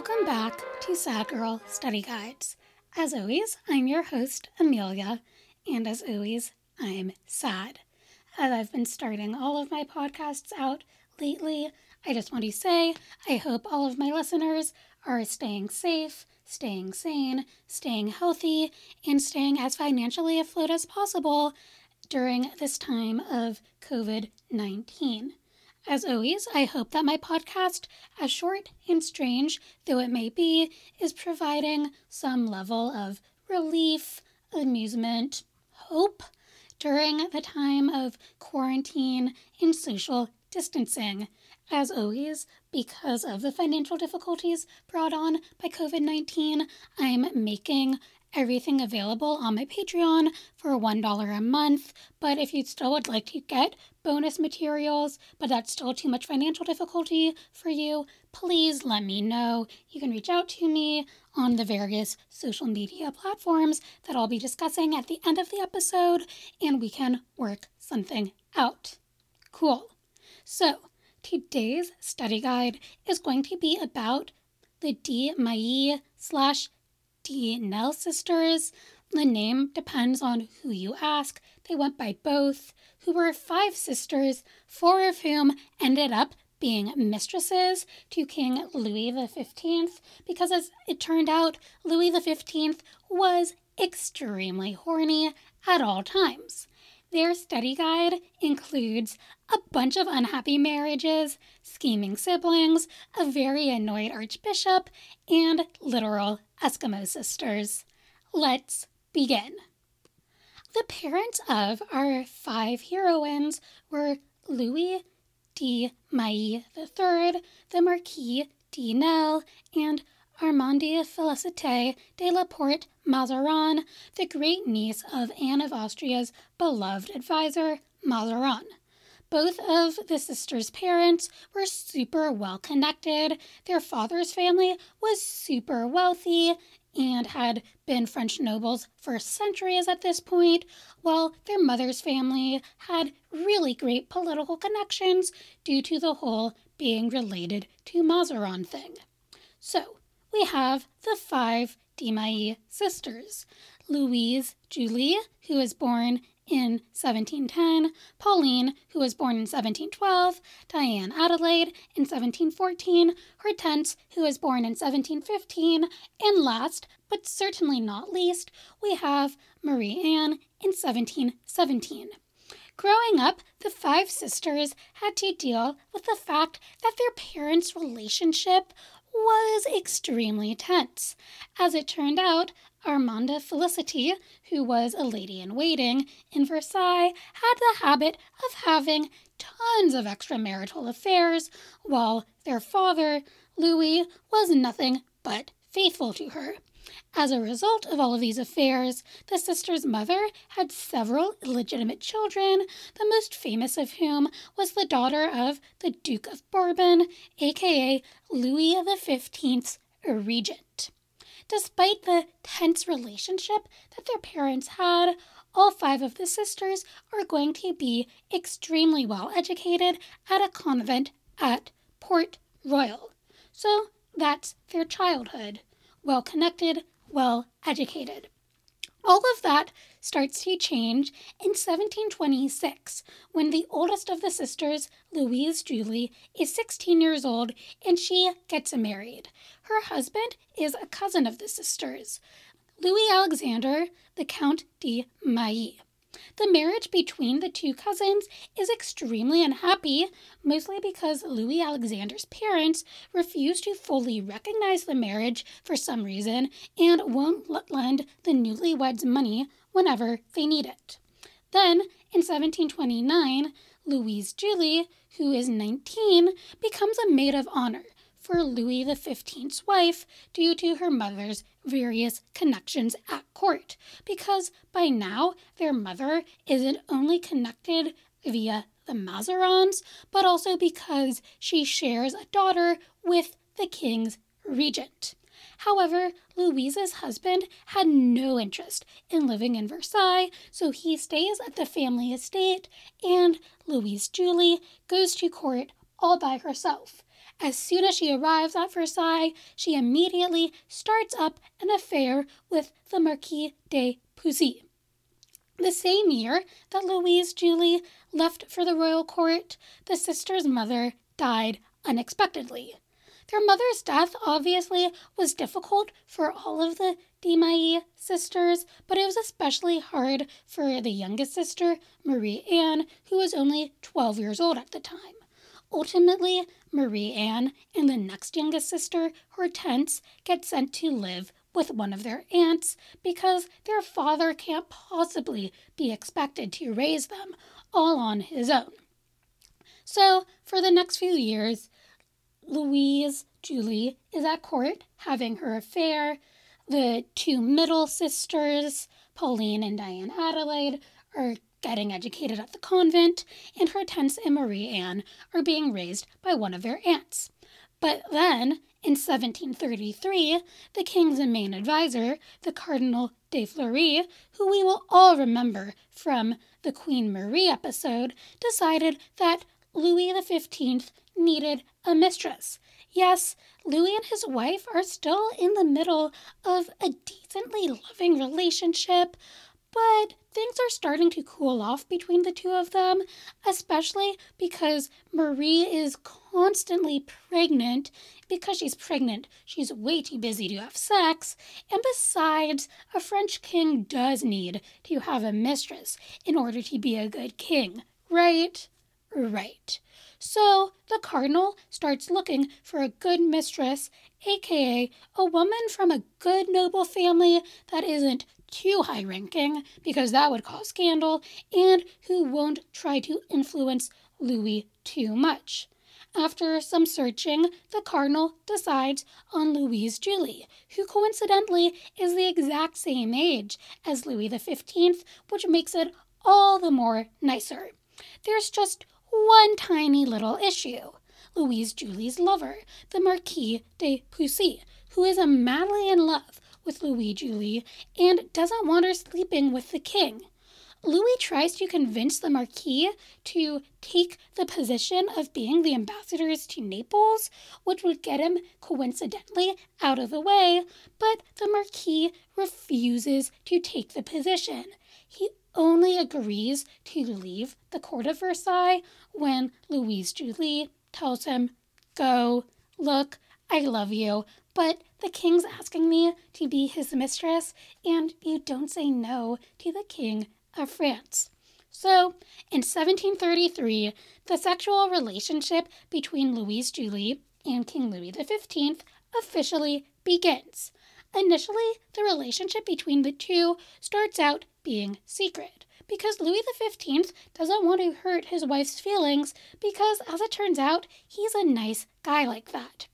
Welcome back to Sad Girl Study Guides. As always, I'm your host, Amelia, and as always, I'm sad. As I've been starting all of my podcasts out lately, I just want to say I hope all of my listeners are staying safe, staying sane, staying healthy, and staying as financially afloat as possible during this time of COVID 19. As always, I hope that my podcast, as short and strange though it may be, is providing some level of relief, amusement, hope during the time of quarantine and social distancing. As always, because of the financial difficulties brought on by COVID 19, I'm making everything available on my Patreon for $1 a month. But if you still would like to get bonus materials, but that's still too much financial difficulty for you, please let me know. You can reach out to me on the various social media platforms that I'll be discussing at the end of the episode, and we can work something out. Cool. So, today's study guide is going to be about the Mailly slash De Nesle sisters. The name depends on who you ask. They went by both, who were five sisters, four of whom ended up being mistresses to King Louis XV, because as it turned out, Louis XV was extremely horny at all times. Their study guide includes a bunch of unhappy marriages, scheming siblings, a very annoyed archbishop, and literal Eskimo sisters. Let's begin. The parents of our five heroines were Louis de Mailly III, the Marquis de Nesle, and Armande Félicité de la Porte Mazarin, the great niece of Anne of Austria's beloved advisor, Mazarin. Both of the sisters' parents were super well connected. Their father's family was super wealthy and had been French nobles for centuries at this point, while their mother's family had really great political connections due to the whole being related to Mazarin thing. So, we have the five Mailly sisters Louise Julie, who was born in 1710, Pauline, who was born in 1712, Diane Adelaide in 1714, Hortense, who was born in 1715, and last, but certainly not least, we have Marie Anne in 1717. Growing up, the five sisters had to deal with the fact that their parents' relationship was extremely tense. As it turned out, Armande Félicité, who was a lady in waiting in Versailles, had the habit of having tons of extramarital affairs, while their father, Louis, was nothing but faithful to her. As a result of all of these affairs, the sisters' mother had several illegitimate children, the most famous of whom was the daughter of the Duke of Bourbon, aka Louis XV's regent. Despite the tense relationship that their parents had, all five of the sisters are going to be extremely well educated at a convent at Port Royal. So that's their childhood well connected, well educated. All of that starts to change in 1726 when the oldest of the sisters, Louise Julie, is 16 years old and she gets married. Her husband is a cousin of the sisters, Louis Alexander, the Count de Mailly. The marriage between the two cousins is extremely unhappy, mostly because Louis Alexander's parents refuse to fully recognize the marriage for some reason and won't lend the newlyweds money whenever they need it. Then, in 1729, Louise Julie, who is 19, becomes a maid of honor for Louis XV's wife due to her mother's various connections at court, because by now their mother isn't only connected via the Mazarins, but also because she shares a daughter with the king's regent. However, Louise's husband had no interest in living in Versailles, so he stays at the family estate, and Louise Julie goes to court all by herself. As soon as she arrives at Versailles, she immediately starts up an affair with the Marquis de Poussy. The same year that Louise Julie left for the royal court, the sister's mother died unexpectedly. Their mother's death obviously was difficult for all of the De Mailly sisters, but it was especially hard for the youngest sister, Marie Anne, who was only 12 years old at the time. Ultimately, Marie Anne and the next youngest sister, Hortense, get sent to live with one of their aunts because their father can't possibly be expected to raise them all on his own. So, for the next few years, Louise Julie is at court having her affair. The two middle sisters, Pauline and Diane Adelaide, are getting educated at the convent, and Hortense and Marie Anne are being raised by one of their aunts. But then, in 1733, the king's main adviser, the Cardinal de Fleury, who we will all remember from the Queen Marie episode, decided that Louis XV needed a mistress. Yes, Louis and his wife are still in the middle of a decently loving relationship, but things are starting to cool off between the two of them, especially because Marie is constantly pregnant. Because she's pregnant, she's way too busy to have sex. And besides, a French king does need to have a mistress in order to be a good king, right? Right. So the cardinal starts looking for a good mistress, aka a woman from a good noble family that isn't too high ranking, because that would cause scandal, and who won't try to influence Louis too much. After some searching, the cardinal decides on Louise Julie, who coincidentally is the exact same age as Louis XV, which makes it all the more nicer. There's just one tiny little issue. Louise Julie's lover, the Marquis de Poussy, who is madly in love with Louis Julie and doesn't want her sleeping with the king. Louis tries to convince the Marquis to take the position of being the ambassadors to Naples, which would get him coincidentally out of the way, but the Marquis refuses to take the position. He only agrees to leave the court of Versailles when Louise Julie tells him, Go, look, I love you, but the king's asking me to be his mistress, and you don't say no to the king of France. So, in 1733, the sexual relationship between Louise Julie and King Louis XV officially begins. Initially, the relationship between the two starts out being secret because Louis XV doesn't want to hurt his wife's feelings because, as it turns out, he's a nice guy like that.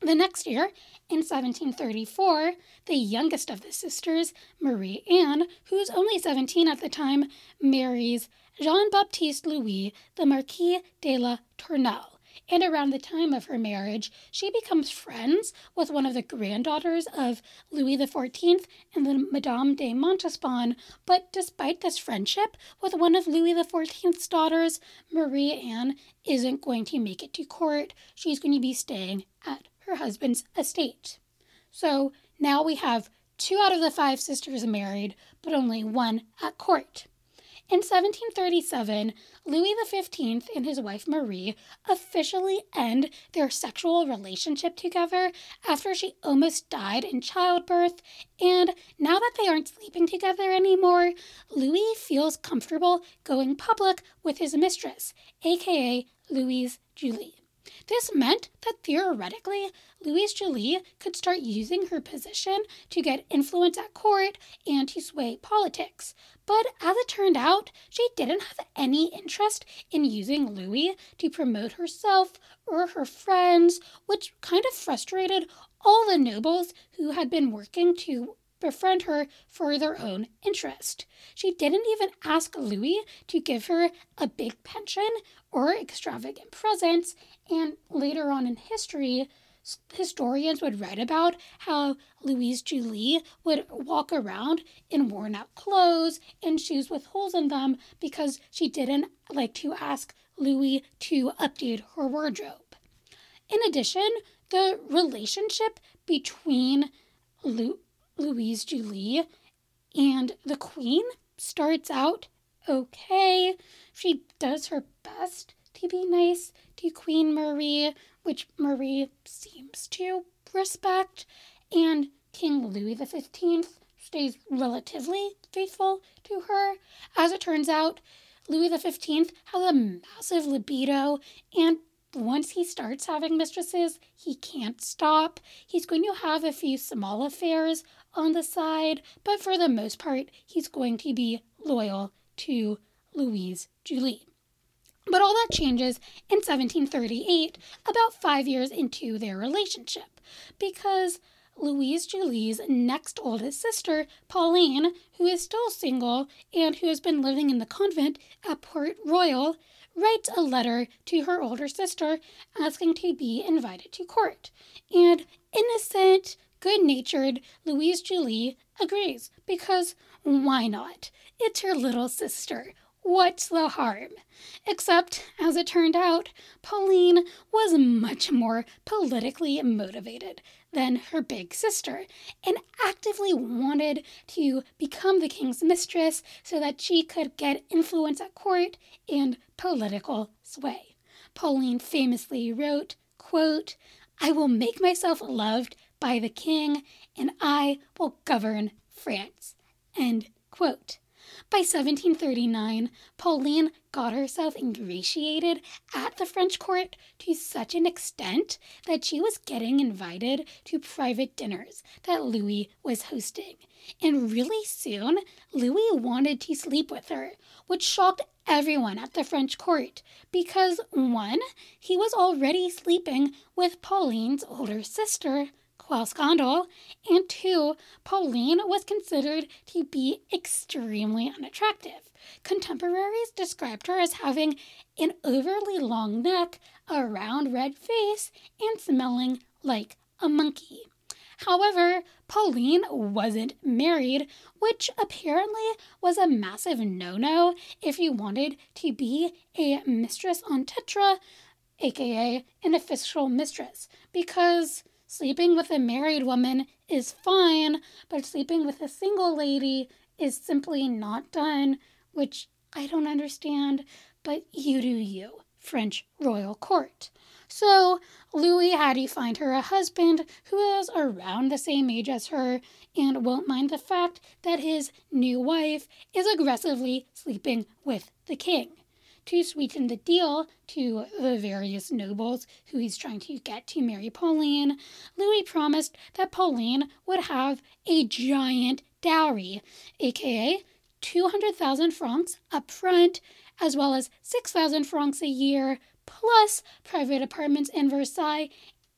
The next year, in 1734, the youngest of the sisters, Marie Anne, who's only 17 at the time, marries Jean Baptiste Louis, the Marquis de la Tournelle and around the time of her marriage, she becomes friends with one of the granddaughters of Louis XIV and the Madame de Montespan. But despite this friendship with one of Louis XIV's daughters, Marie Anne isn't going to make it to court. She's going to be staying at her husband's estate. So now we have two out of the five sisters married, but only one at court. In 1737, Louis XV and his wife Marie officially end their sexual relationship together after she almost died in childbirth, and now that they aren't sleeping together anymore, Louis feels comfortable going public with his mistress, aka Louise Julie. This meant that theoretically, Louise Julie could start using her position to get influence at court and to sway politics. But as it turned out, she didn't have any interest in using Louis to promote herself or her friends, which kind of frustrated all the nobles who had been working to befriend her for their own interest. She didn't even ask Louis to give her a big pension or extravagant presents, and later on in history, historians would write about how Louise Julie would walk around in worn out clothes and shoes with holes in them because she didn't like to ask Louis to update her wardrobe. In addition, the relationship between Lu- Louise Julie and the Queen starts out okay. She does her best to be nice to Queen Marie, which Marie seems to respect, and King Louis XV stays relatively faithful to her. As it turns out, Louis XV has a massive libido, and once he starts having mistresses, he can't stop. He's going to have a few small affairs on the side, but for the most part, he's going to be loyal to Louise Julie. But all that changes in 1738, about five years into their relationship, because Louise Julie's next oldest sister, Pauline, who is still single and who has been living in the convent at Port Royal, writes a letter to her older sister asking to be invited to court. And innocent, good natured Louise Julie agrees because why not? It's her little sister. What's the harm? Except, as it turned out, Pauline was much more politically motivated than her big sister and actively wanted to become the king's mistress so that she could get influence at court and political sway. Pauline famously wrote, quote, I will make myself loved by the king and I will govern France. End quote. By 1739, Pauline got herself ingratiated at the French court to such an extent that she was getting invited to private dinners that Louis was hosting. And really soon, Louis wanted to sleep with her, which shocked everyone at the French court because, one, he was already sleeping with Pauline's older sister, while scandal, and two, Pauline was considered to be extremely unattractive. Contemporaries described her as having an overly long neck, a round red face, and smelling like a monkey. However, Pauline wasn't married, which apparently was a massive no no if you wanted to be a mistress en titre, aka an official mistress, because Sleeping with a married woman is fine, but sleeping with a single lady is simply not done, which I don't understand, but you do you, French royal court. So Louis had to find her a husband who is around the same age as her and won't mind the fact that his new wife is aggressively sleeping with the king to sweeten the deal to the various nobles who he's trying to get to marry Pauline, Louis promised that Pauline would have a giant dowry, aka 200,000 francs up front, as well as 6,000 francs a year, plus private apartments in Versailles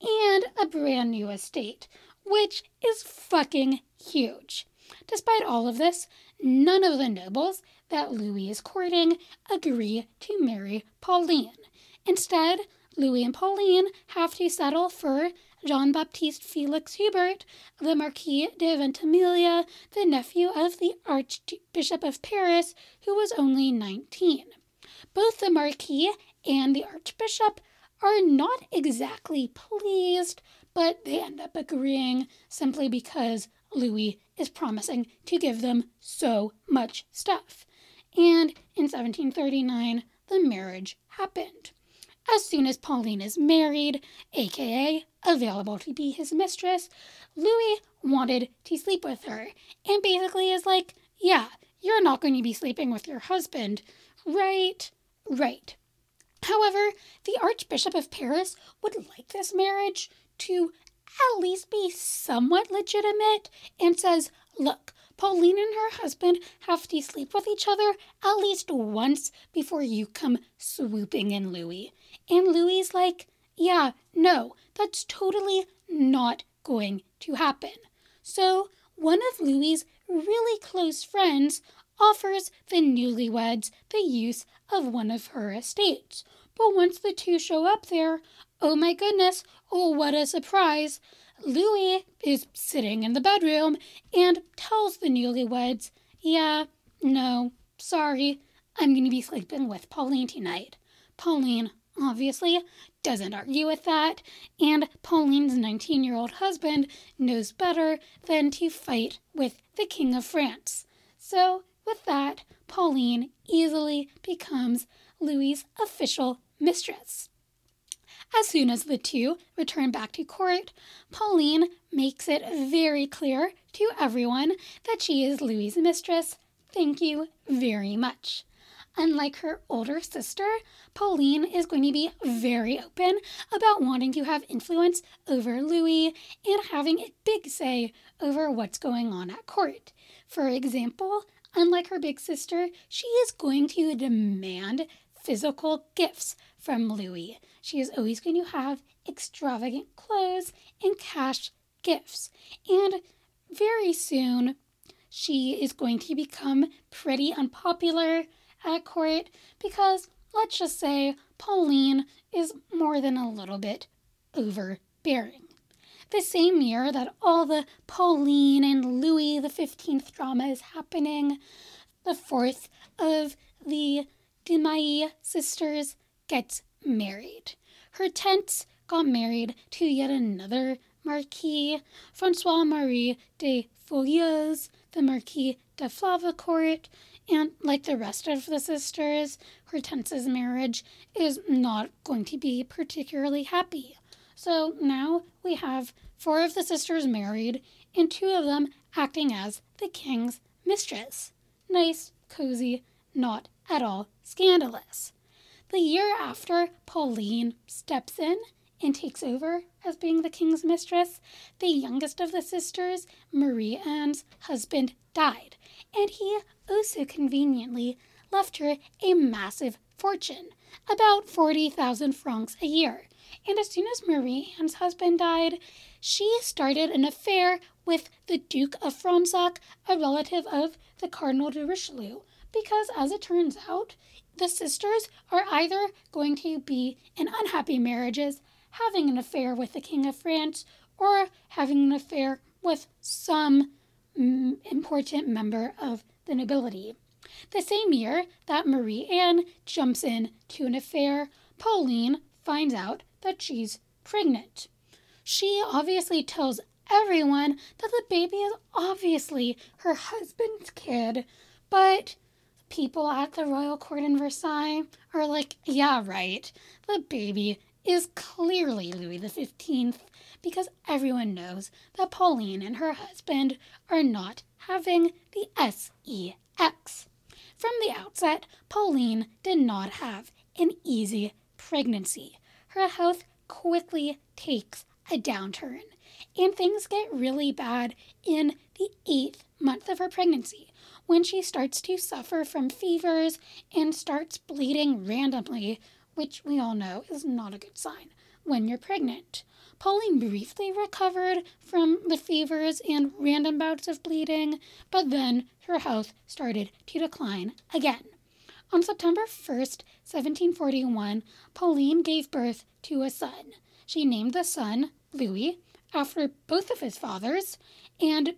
and a brand new estate, which is fucking huge. Despite all of this, none of the nobles that Louis is courting agree to marry Pauline. Instead, Louis and Pauline have to settle for Jean Baptiste Felix Hubert, the Marquis de Ventimiglia, the nephew of the Archbishop of Paris, who was only 19. Both the Marquis and the Archbishop are not exactly pleased, but they end up agreeing simply because Louis is promising to give them so much stuff. And in 1739, the marriage happened. As soon as Pauline is married, aka available to be his mistress, Louis wanted to sleep with her and basically is like, Yeah, you're not going to be sleeping with your husband. Right, right. However, the Archbishop of Paris would like this marriage to at least be somewhat legitimate and says, Look, Pauline and her husband have to sleep with each other at least once before you come swooping in Louis. And Louis's like, Yeah, no, that's totally not going to happen. So one of Louis's really close friends offers the newlyweds the use of one of her estates. But once the two show up there, oh my goodness, oh what a surprise! Louis is sitting in the bedroom and tells the newlyweds, Yeah, no, sorry, I'm going to be sleeping with Pauline tonight. Pauline, obviously doesn't argue with that, and Pauline's 19 year old husband knows better than to fight with the King of France. So, with that, Pauline easily becomes Louis's official mistress. As soon as the two return back to court, Pauline makes it very clear to everyone that she is Louis's mistress. Thank you very much. Unlike her older sister, Pauline is going to be very open about wanting to have influence over Louis and having a big say over what's going on at court. For example, unlike her big sister, she is going to demand physical gifts from Louis. She is always going to have extravagant clothes and cash gifts. And very soon, she is going to become pretty unpopular at court because, let's just say, Pauline is more than a little bit overbearing. The same year that all the Pauline and Louis XV drama is happening, the fourth of the De Mailly sisters gets married. Hortense got married to yet another Marquis, Francois Marie de Fouilleuse, the Marquis de Flavacourt, and like the rest of the sisters, Hortense's marriage is not going to be particularly happy. So now we have four of the sisters married, and two of them acting as the king's mistress. Nice, cozy, not at all scandalous. The year after Pauline steps in and takes over as being the king's mistress, the youngest of the sisters, Marie Anne's husband, died, and he also conveniently left her a massive fortune, about 40,000 francs a year. And as soon as Marie Anne's husband died, she started an affair with the Duke of Fronsac, a relative of the Cardinal de Richelieu, because as it turns out, the sisters are either going to be in unhappy marriages, having an affair with the King of France, or having an affair with some mm, important member of the nobility. The same year that Marie Anne jumps in to an affair, Pauline finds out that she's pregnant. She obviously tells everyone that the baby is obviously her husband's kid, but people at the royal court in Versailles are like, yeah, right, the baby is clearly Louis XV because everyone knows that Pauline and her husband are not having the SEX. From the outset, Pauline did not have an easy pregnancy. Her health quickly takes a downturn, and things get really bad in the eighth month of her pregnancy when she starts to suffer from fevers and starts bleeding randomly, which we all know is not a good sign when you're pregnant. Pauline briefly recovered from the fevers and random bouts of bleeding, but then her health started to decline again. On September 1st, 1741, Pauline gave birth to a son. She named the son Louis after both of his fathers, and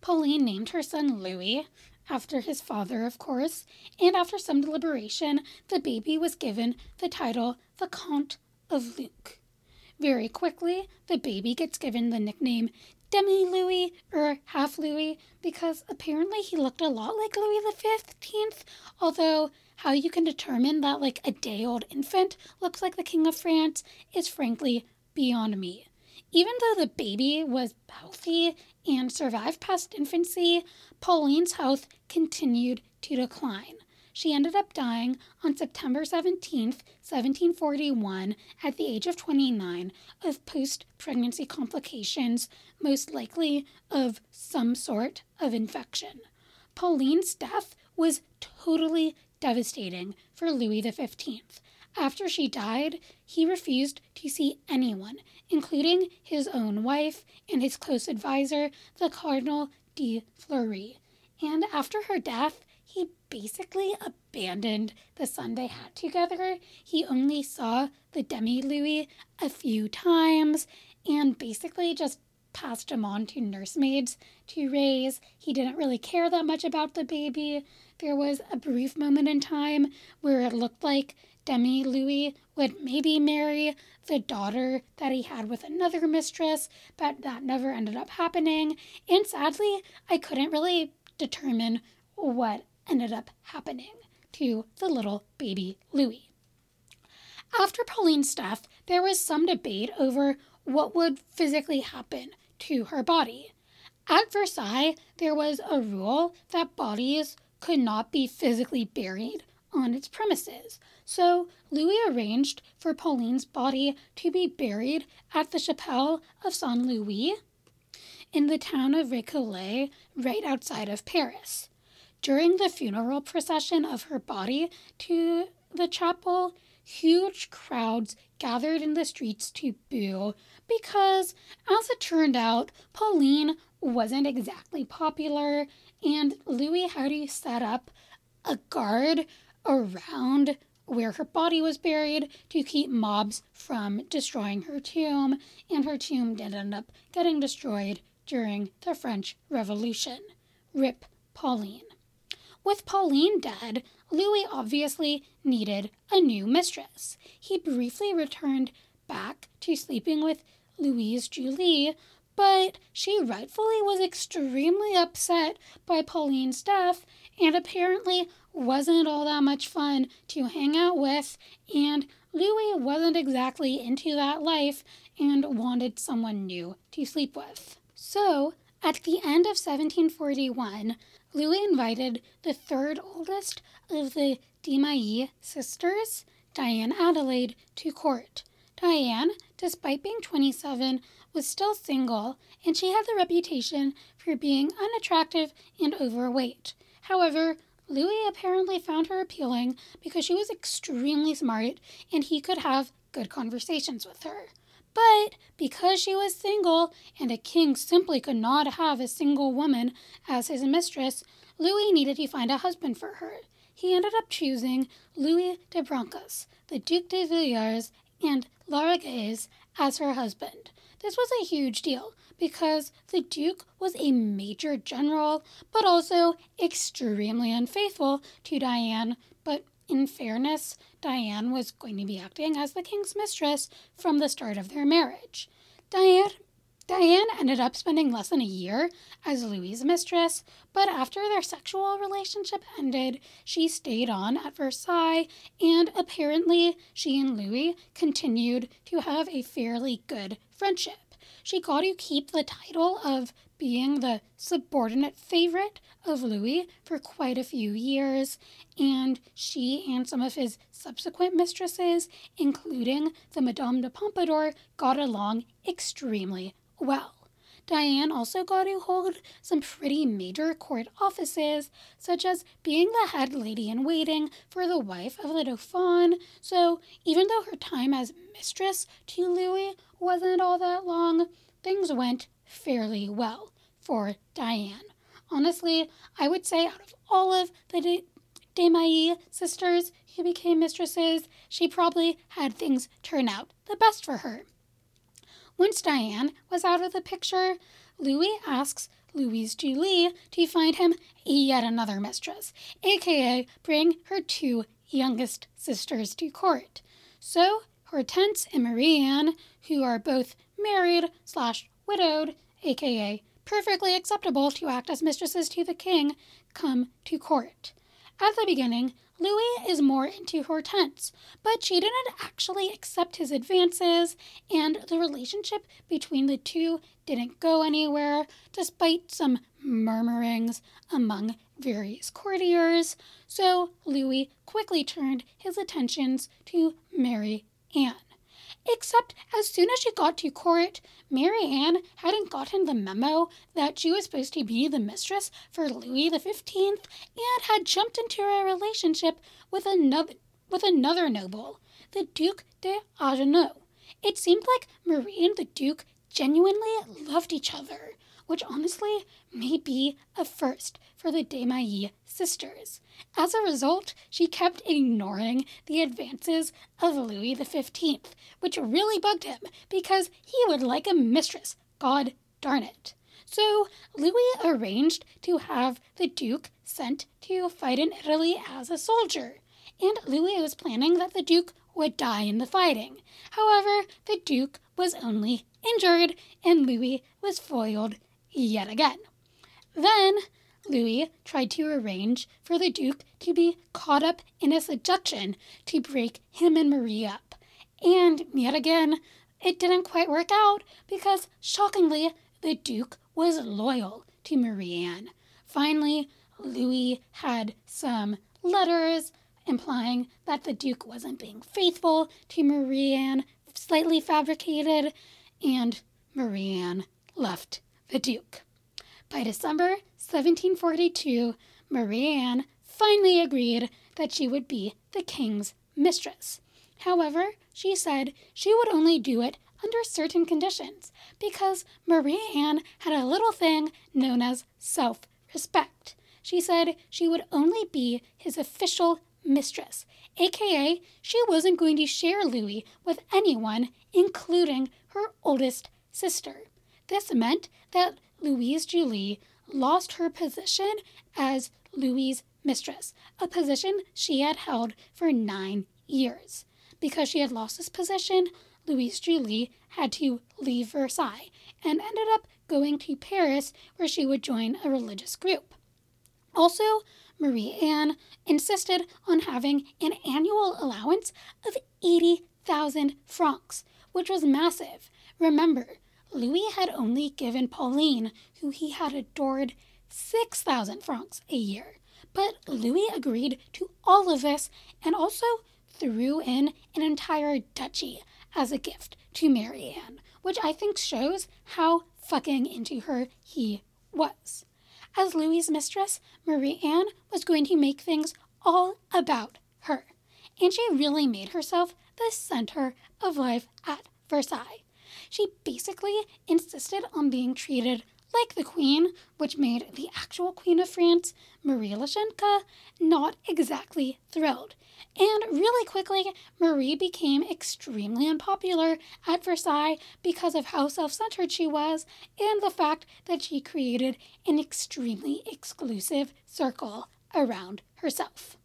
Pauline named her son Louis after his father, of course, and after some deliberation, the baby was given the title the Count of Luc. Very quickly, the baby gets given the nickname Demi Louis or Half Louis because apparently he looked a lot like Louis the Fifteenth. Although how you can determine that like a day old infant looks like the King of France is frankly beyond me. Even though the baby was healthy and survived past infancy, Pauline's health continued to decline. She ended up dying on September 17, 1741, at the age of 29, of post pregnancy complications, most likely of some sort of infection. Pauline's death was totally devastating for Louis XV. After she died, he refused to see anyone, including his own wife and his close advisor, the Cardinal de Fleury. And after her death, he basically abandoned the son they had together. He only saw the demi Louis a few times and basically just passed him on to nursemaids to raise. He didn't really care that much about the baby. There was a brief moment in time where it looked like Demi Louis would maybe marry the daughter that he had with another mistress, but that never ended up happening. And sadly, I couldn't really determine what ended up happening to the little baby Louis. After Pauline's death, there was some debate over what would physically happen to her body. At Versailles, there was a rule that bodies could not be physically buried on its premises. So Louis arranged for Pauline's body to be buried at the Chapelle of Saint Louis in the town of Récollet, right outside of Paris. During the funeral procession of her body to the chapel, huge crowds gathered in the streets to boo because, as it turned out, Pauline wasn't exactly popular, and Louis had to set up a guard around where her body was buried to keep mobs from destroying her tomb, and her tomb did end up getting destroyed during the French Revolution. Rip Pauline. With Pauline dead, Louis obviously needed a new mistress. He briefly returned back to sleeping with Louise Julie, but she rightfully was extremely upset by Pauline's death and apparently wasn't all that much fun to hang out with, and Louis wasn't exactly into that life and wanted someone new to sleep with. So, at the end of 1741, Louis invited the third oldest of the De Mailly sisters, Diane Adelaide, to court. Diane, despite being 27, was still single, and she had the reputation for being unattractive and overweight. However, Louis apparently found her appealing because she was extremely smart and he could have good conversations with her. But because she was single and a king simply could not have a single woman as his mistress, Louis needed to find a husband for her. He ended up choosing Louis de Brancas, the Duc de Villars, and Lauraguais as her husband. This was a huge deal because the Duke was a major general, but also extremely unfaithful to Diane. But in fairness, Diane was going to be acting as the king's mistress from the start of their marriage. Diane Diane ended up spending less than a year as Louis's mistress, but after their sexual relationship ended, she stayed on at Versailles, and apparently she and Louis continued to have a fairly good friendship. She got to keep the title of being the subordinate favorite of Louis for quite a few years, and she and some of his subsequent mistresses, including the Madame de Pompadour, got along extremely well. Diane also got to hold some pretty major court offices, such as being the head lady in waiting for the wife of the Dauphin. So, even though her time as mistress to Louis wasn't all that long, things went fairly well for Diane. Honestly, I would say out of all of the De- Mailly sisters who became mistresses, she probably had things turn out the best for her. Once Diane was out of the picture, Louis asks Louise Julie to find him yet another mistress, aka bring her two youngest sisters to court. So Hortense and Marianne, who are both married slash widowed, aka perfectly acceptable to act as mistresses to the king, come to court. At the beginning, Louis is more into Hortense, but she didn't actually accept his advances, and the relationship between the two didn't go anywhere, despite some murmurings among various courtiers. So Louis quickly turned his attentions to Mary Anne. Except as soon as she got to court, Mary Anne hadn't gotten the memo that she was supposed to be the mistress for Louis XV and had jumped into a relationship with another, with another noble, the Duc de Agenois. It seemed like Marie and the Duke genuinely loved each other, which honestly may be a first for the De Mailly sisters. As a result, she kept ignoring the advances of Louis XV, which really bugged him because he would like a mistress, god darn it. So Louis arranged to have the Duke sent to fight in Italy as a soldier. and Louis was planning that the Duke would die in the fighting. However, the Duke was only injured, and Louis was foiled yet again. Then, Louis tried to arrange for the Duke to be caught up in a seduction to break him and Marie up. And yet again, it didn't quite work out because, shockingly, the Duke was loyal to Marie Anne. Finally, Louis had some letters implying that the Duke wasn't being faithful to Marie Anne, slightly fabricated, and Marie Anne left the Duke. By December 1742, Marie Anne finally agreed that she would be the king's mistress. However, she said she would only do it under certain conditions because Marie Anne had a little thing known as self respect. She said she would only be his official mistress, aka, she wasn't going to share Louis with anyone, including her oldest sister. This meant that Louise Julie lost her position as Louis's mistress, a position she had held for nine years. Because she had lost this position, Louise Julie had to leave Versailles and ended up going to Paris where she would join a religious group. Also, Marie Anne insisted on having an annual allowance of 80,000 francs, which was massive. Remember, Louis had only given Pauline, who he had adored, 6,000 francs a year. But Louis agreed to all of this and also threw in an entire duchy as a gift to Marianne, which I think shows how fucking into her he was. As Louis's mistress, Marie Anne was going to make things all about her, and she really made herself the center of life at Versailles. She basically insisted on being treated like the Queen, which made the actual Queen of France, Marie Leszczyńska, not exactly thrilled. And really quickly, Marie became extremely unpopular at Versailles because of how self centered she was and the fact that she created an extremely exclusive circle around herself.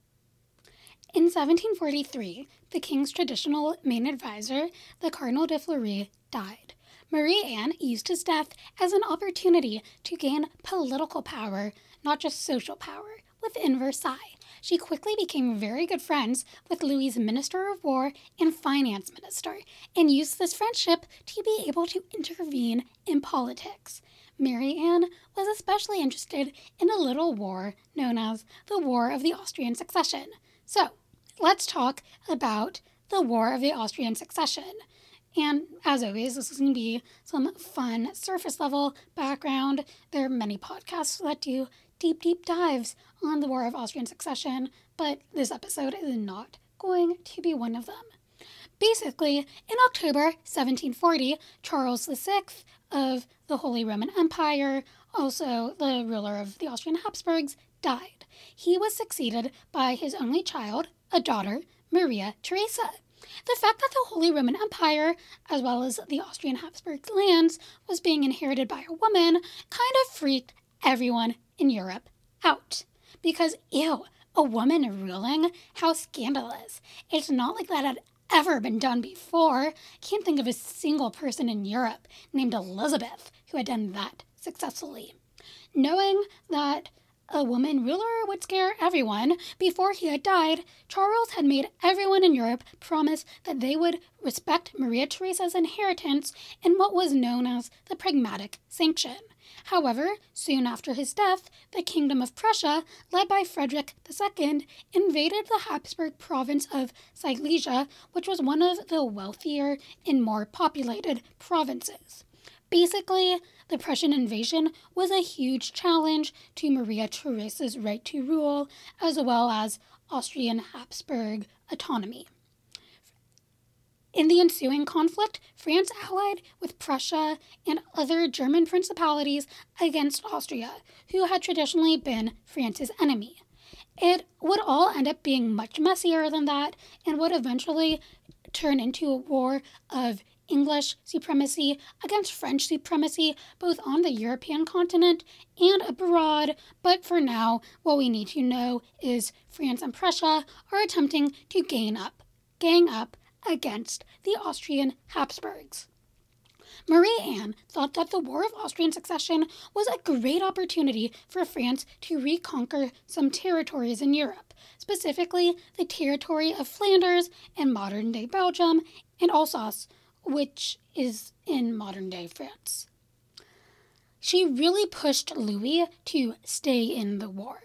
In 1743, the king's traditional main advisor, the Cardinal de Fleury, died. Marie Anne used his death as an opportunity to gain political power, not just social power, within Versailles. She quickly became very good friends with Louis's Minister of War and Finance Minister, and used this friendship to be able to intervene in politics. Mary Anne was especially interested in a little war known as the War of the Austrian Succession. So, let's talk about the War of the Austrian Succession. And as always, this is going to be some fun surface level background. There are many podcasts that do deep, deep dives on the War of Austrian Succession, but this episode is not going to be one of them. Basically, in October 1740, Charles VI of the Holy Roman Empire, also the ruler of the Austrian Habsburgs, died. He was succeeded by his only child, a daughter, Maria Theresa. The fact that the Holy Roman Empire, as well as the Austrian Habsburg lands, was being inherited by a woman kind of freaked everyone in Europe out. Because, ew, a woman ruling? How scandalous. It's not like that had ever been done before. Can't think of a single person in Europe named Elizabeth who had done that successfully. Knowing that a woman ruler would scare everyone. Before he had died, Charles had made everyone in Europe promise that they would respect Maria Theresa's inheritance in what was known as the Pragmatic Sanction. However, soon after his death, the Kingdom of Prussia, led by Frederick II, invaded the Habsburg province of Silesia, which was one of the wealthier and more populated provinces. Basically, the Prussian invasion was a huge challenge to Maria Theresa's right to rule, as well as Austrian Habsburg autonomy. In the ensuing conflict, France allied with Prussia and other German principalities against Austria, who had traditionally been France's enemy. It would all end up being much messier than that and would eventually turn into a war of English supremacy against French supremacy, both on the European continent and abroad. But for now, what we need to know is France and Prussia are attempting to gain up, gang up against the Austrian Habsburgs. Marie Anne thought that the War of Austrian Succession was a great opportunity for France to reconquer some territories in Europe, specifically the territory of Flanders and modern day Belgium and Alsace, which is in modern day France. She really pushed Louis to stay in the war,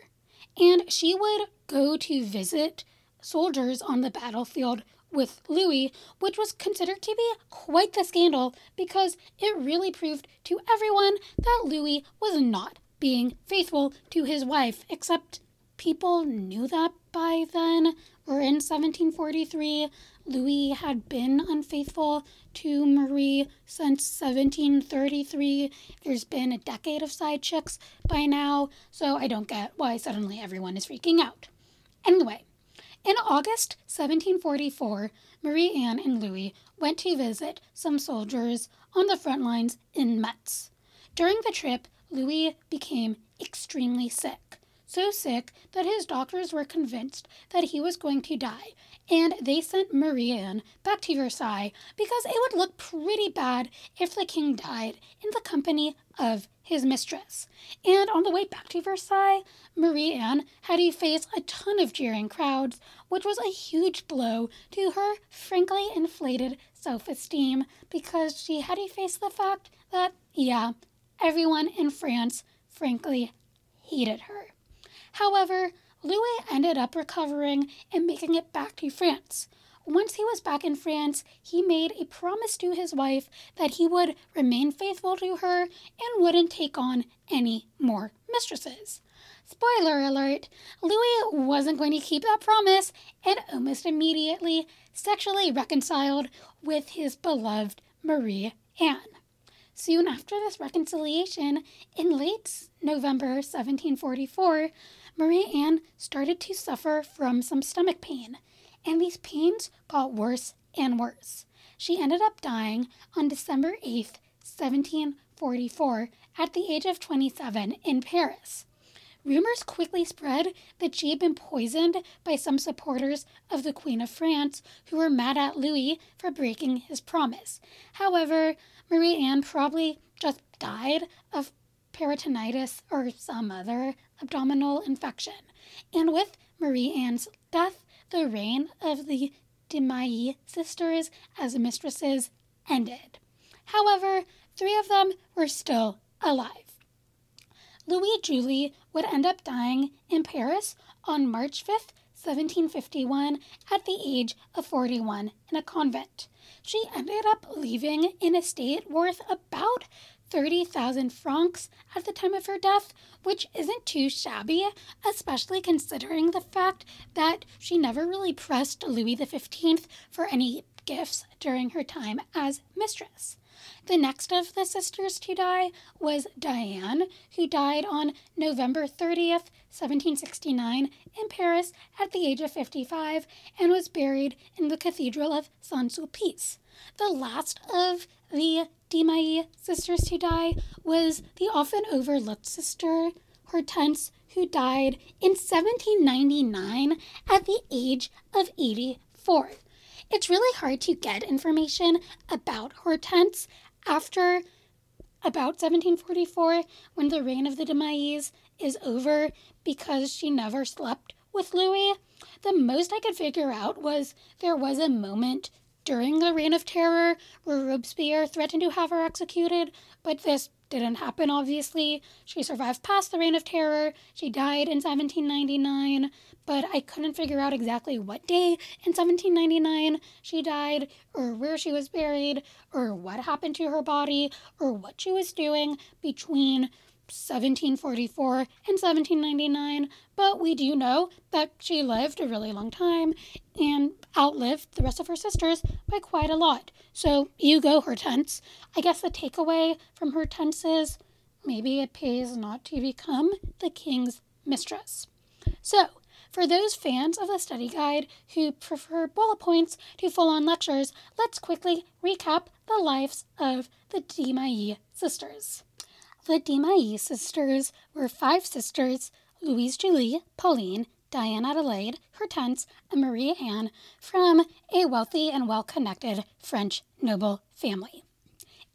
and she would go to visit soldiers on the battlefield with Louis, which was considered to be quite the scandal because it really proved to everyone that Louis was not being faithful to his wife, except people knew that by then. Or in 1743, Louis had been unfaithful to Marie since 1733. There's been a decade of side chicks by now, so I don't get why suddenly everyone is freaking out. Anyway, in August 1744, Marie Anne and Louis went to visit some soldiers on the front lines in Metz. During the trip, Louis became extremely sick so sick that his doctors were convinced that he was going to die, and they sent Marie Anne back to Versailles because it would look pretty bad if the king died in the company of his mistress. And on the way back to Versailles, Marie Anne had to face a ton of jeering crowds, which was a huge blow to her frankly inflated self esteem because she had to face the fact that, yeah, everyone in France frankly hated her. However, Louis ended up recovering and making it back to France. Once he was back in France, he made a promise to his wife that he would remain faithful to her and wouldn't take on any more mistresses. Spoiler alert, Louis wasn't going to keep that promise and almost immediately sexually reconciled with his beloved Marie Anne. Soon after this reconciliation, in late November 1744, Marie Anne started to suffer from some stomach pain, and these pains got worse and worse. She ended up dying on December 8th, 1744, at the age of 27 in Paris. Rumors quickly spread that she had been poisoned by some supporters of the Queen of France who were mad at Louis for breaking his promise. However, Marie Anne probably just died of peritonitis or some other abdominal infection. And with Marie Anne's death, the reign of the de sisters as mistresses ended. However, three of them were still alive. Louise Julie would end up dying in Paris on March 5th, 1751, at the age of 41 in a convent. She ended up leaving an estate worth about 30,000 francs at the time of her death, which isn't too shabby, especially considering the fact that she never really pressed Louis XV for any gifts during her time as mistress. The next of the sisters to die was Diane, who died on November 30th, 1769, in Paris at the age of 55 and was buried in the Cathedral of Saint Sulpice. The last of the De Mailly sisters to die was the often overlooked sister, Hortense, who died in 1799 at the age of 84. It's really hard to get information about Hortense after about 1744 when the reign of the de Maillys is over because she never slept with Louis. The most I could figure out was there was a moment during the Reign of Terror where Robespierre threatened to have her executed, but this didn't happen, obviously. She survived past the Reign of Terror. She died in 1799, but I couldn't figure out exactly what day in 1799 she died, or where she was buried, or what happened to her body, or what she was doing between 1744 and 1799, but we do know that she lived a really long time and outlived the rest of her sisters by quite a lot. So you go, Hortense. I guess the takeaway from Hortense is maybe it pays not to become the king's mistress. So, for those fans of the study guide who prefer bullet points to full on lectures, let's quickly recap the lives of the De Mailly sisters. The De Mailly sisters were five sisters Louise Julie, Pauline, Diane Adelaide, Hortense, and Marie Anne from a wealthy and well connected French noble family.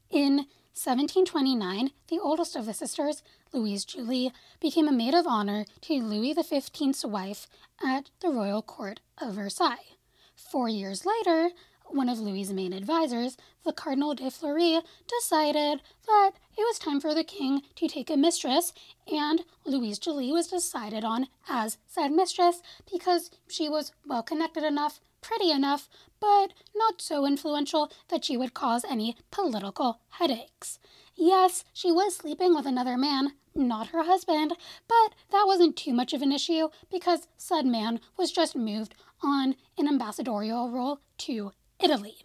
In 1729, the oldest of the sisters, Louise Julie, became a maid of honor to Louis XV's wife at the royal court of Versailles. Four years later, one of Louis's main advisers, the Cardinal de Fleury, decided that it was time for the king to take a mistress, and Louise Julie was decided on as said mistress because she was well connected enough, pretty enough, but not so influential that she would cause any political headaches. Yes, she was sleeping with another man, not her husband, but that wasn't too much of an issue because said man was just moved on an ambassadorial role to Italy.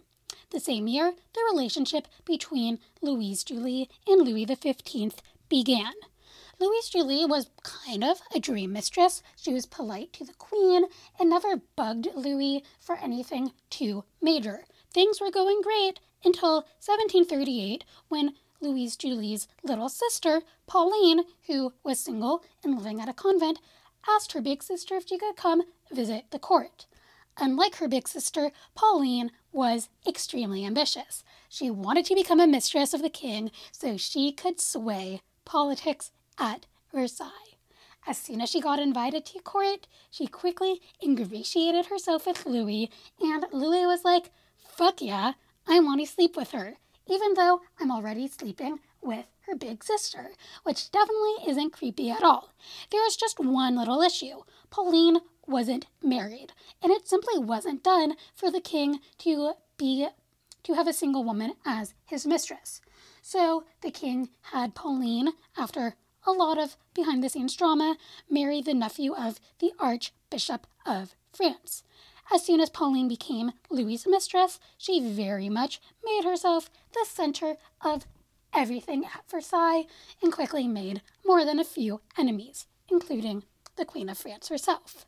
The same year, the relationship between Louise Julie and Louis XV began. Louise Julie was kind of a dream mistress. She was polite to the queen and never bugged Louis for anything too major. Things were going great until 1738 when Louise Julie's little sister, Pauline, who was single and living at a convent, asked her big sister if she could come visit the court. Unlike her big sister, Pauline was extremely ambitious. She wanted to become a mistress of the king so she could sway politics at Versailles. As soon as she got invited to court, she quickly ingratiated herself with Louis, and Louis was like, Fuck yeah, I want to sleep with her, even though I'm already sleeping with her big sister, which definitely isn't creepy at all. There is just one little issue Pauline wasn't married, and it simply wasn't done for the king to be to have a single woman as his mistress. So the king had Pauline, after a lot of behind the scenes drama, marry the nephew of the Archbishop of France. As soon as Pauline became Louis's mistress, she very much made herself the center of everything at Versailles and quickly made more than a few enemies, including the Queen of France herself.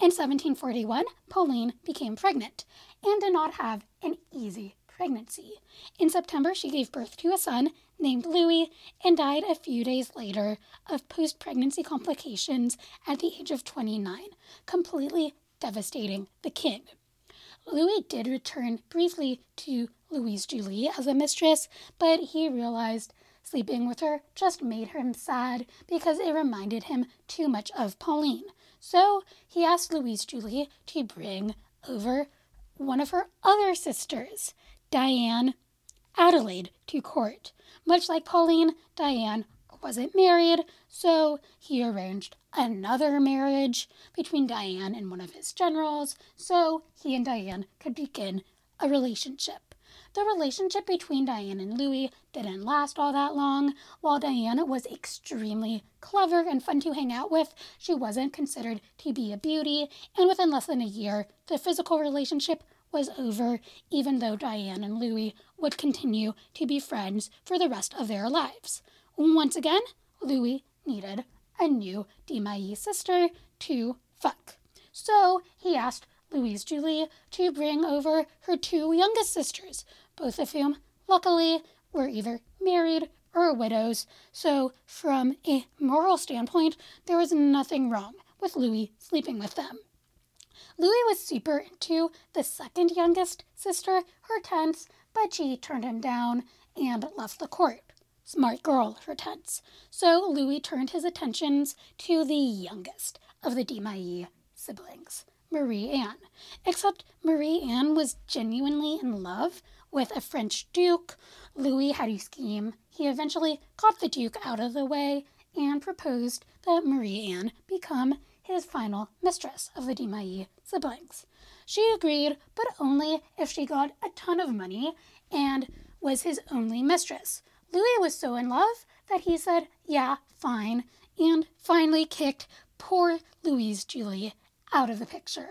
In 1741, Pauline became pregnant and did not have an easy pregnancy. In September, she gave birth to a son named Louis and died a few days later of post pregnancy complications at the age of 29, completely devastating the king. Louis did return briefly to Louise Julie as a mistress, but he realized sleeping with her just made him sad because it reminded him too much of Pauline. So he asked Louise Julie to bring over one of her other sisters, Diane Adelaide to court. Much like Pauline, Diane wasn't married, so he arranged another marriage between Diane and one of his generals so he and Diane could begin a relationship. The relationship between Diane and Louis didn't last all that long. While Diana was extremely clever and fun to hang out with, she wasn't considered to be a beauty, and within less than a year, the physical relationship was over, even though Diane and Louis would continue to be friends for the rest of their lives. Once again, Louis needed a new Mailly sister to fuck. So he asked Louise Julie to bring over her two youngest sisters, both of whom, luckily, were either married or widows. So, from a moral standpoint, there was nothing wrong with Louis sleeping with them. Louis was super into the second youngest sister, Hortense, but she turned him down and left the court. Smart girl, Hortense. So Louis turned his attentions to the youngest of the Mailly siblings, Marie Anne. Except Marie Anne was genuinely in love with a French duke. Louis had a scheme. He eventually got the duke out of the way and proposed that Marie Anne become his final mistress of the De Mailly siblings. She agreed, but only if she got a ton of money and was his only mistress. Louis was so in love that he said, Yeah, fine, and finally kicked poor Louise Julie out of the picture.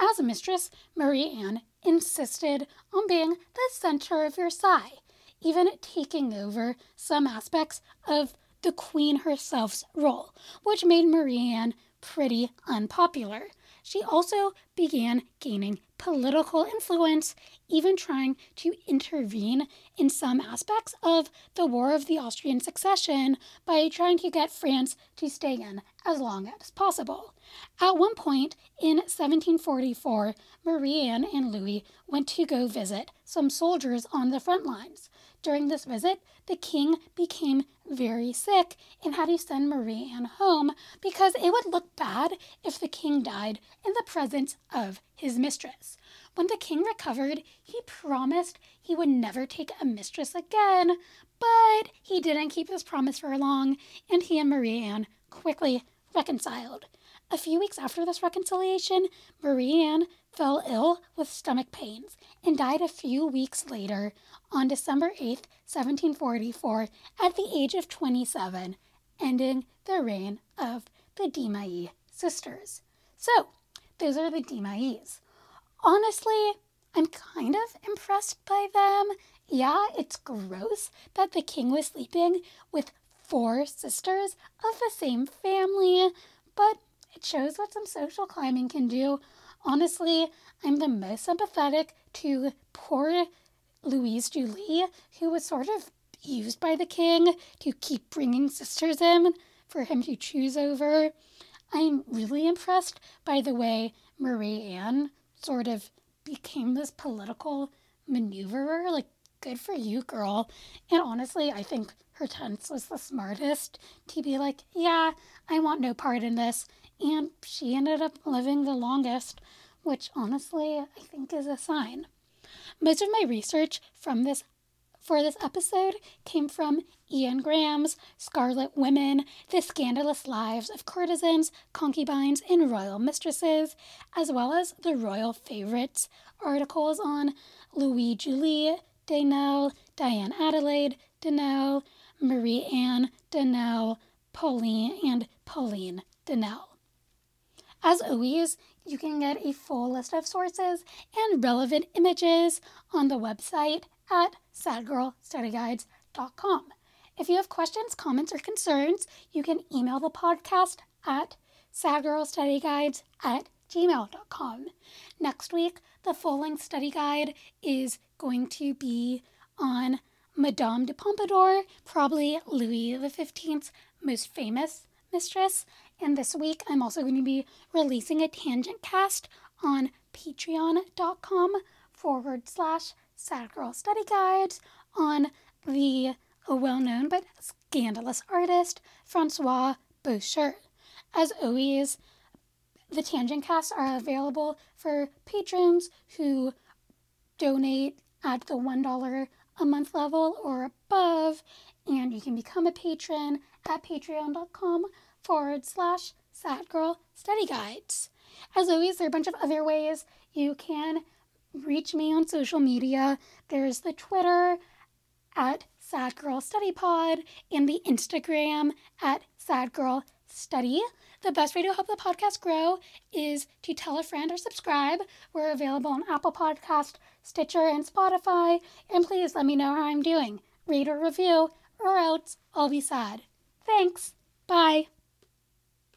As a mistress, Marie Anne insisted on being the center of Versailles, even taking over some aspects of the queen herself's role, which made Marie Anne pretty unpopular. She also began gaining political influence, even trying to intervene in some aspects of the War of the Austrian Succession by trying to get France to stay in as long as possible. At one point in 1744, Marie Anne and Louis went to go visit some soldiers on the front lines. During this visit, the king became very sick and had to send Marie Anne home because it would look bad if the king died in the presence of his mistress. When the king recovered, he promised he would never take a mistress again, but he didn't keep his promise for long, and he and Marie Anne quickly reconciled. A few weeks after this reconciliation, Marie Anne fell ill with stomach pains and died a few weeks later on December 8, 1744, at the age of 27, ending the reign of the De sisters. So, those are the De Maillys. Honestly, I'm kind of impressed by them. Yeah, it's gross that the king was sleeping with four sisters of the same family, but it shows what some social climbing can do. Honestly, I'm the most sympathetic to poor Louise Julie, who was sort of used by the king to keep bringing sisters in for him to choose over. I'm really impressed by the way Marie Anne sort of became this political maneuverer. Like, good for you, girl. And honestly, I think Hortense was the smartest to be like, yeah, I want no part in this and she ended up living the longest, which honestly I think is a sign. Most of my research from this for this episode came from Ian Graham's Scarlet Women, The Scandalous Lives of Courtesans, Concubines, and Royal Mistresses, as well as the Royal Favorites articles on Louise Julie de Nesle, Diane Adelaide de Nesle, Marie Anne de Nesle, Pauline, and Pauline de Nesle. As always, you can get a full list of sources and relevant images on the website at sadgirlstudyguides.com. If you have questions, comments, or concerns, you can email the podcast at sadgirlstudyguides at gmail.com. Next week, the full length study guide is going to be on Madame de Pompadour, probably Louis XV's most famous mistress, and this week, I'm also going to be releasing a tangent cast on patreon.com forward slash sad girl study guides on the well known but scandalous artist Francois Boucher. As always, the tangent casts are available for patrons who donate at the $1 a month level or above, and you can become a patron at patreon.com forward slash sad girl study guides. As always, there are a bunch of other ways you can reach me on social media. There's the Twitter at Sad Girl Study Pod and the Instagram at Sad Girl Study. The best way to help the podcast grow is to tell a friend or subscribe. We're available on Apple Podcast, Stitcher, and Spotify. And please let me know how I'm doing. Rate or review, or else I'll be sad. Thanks. Bye.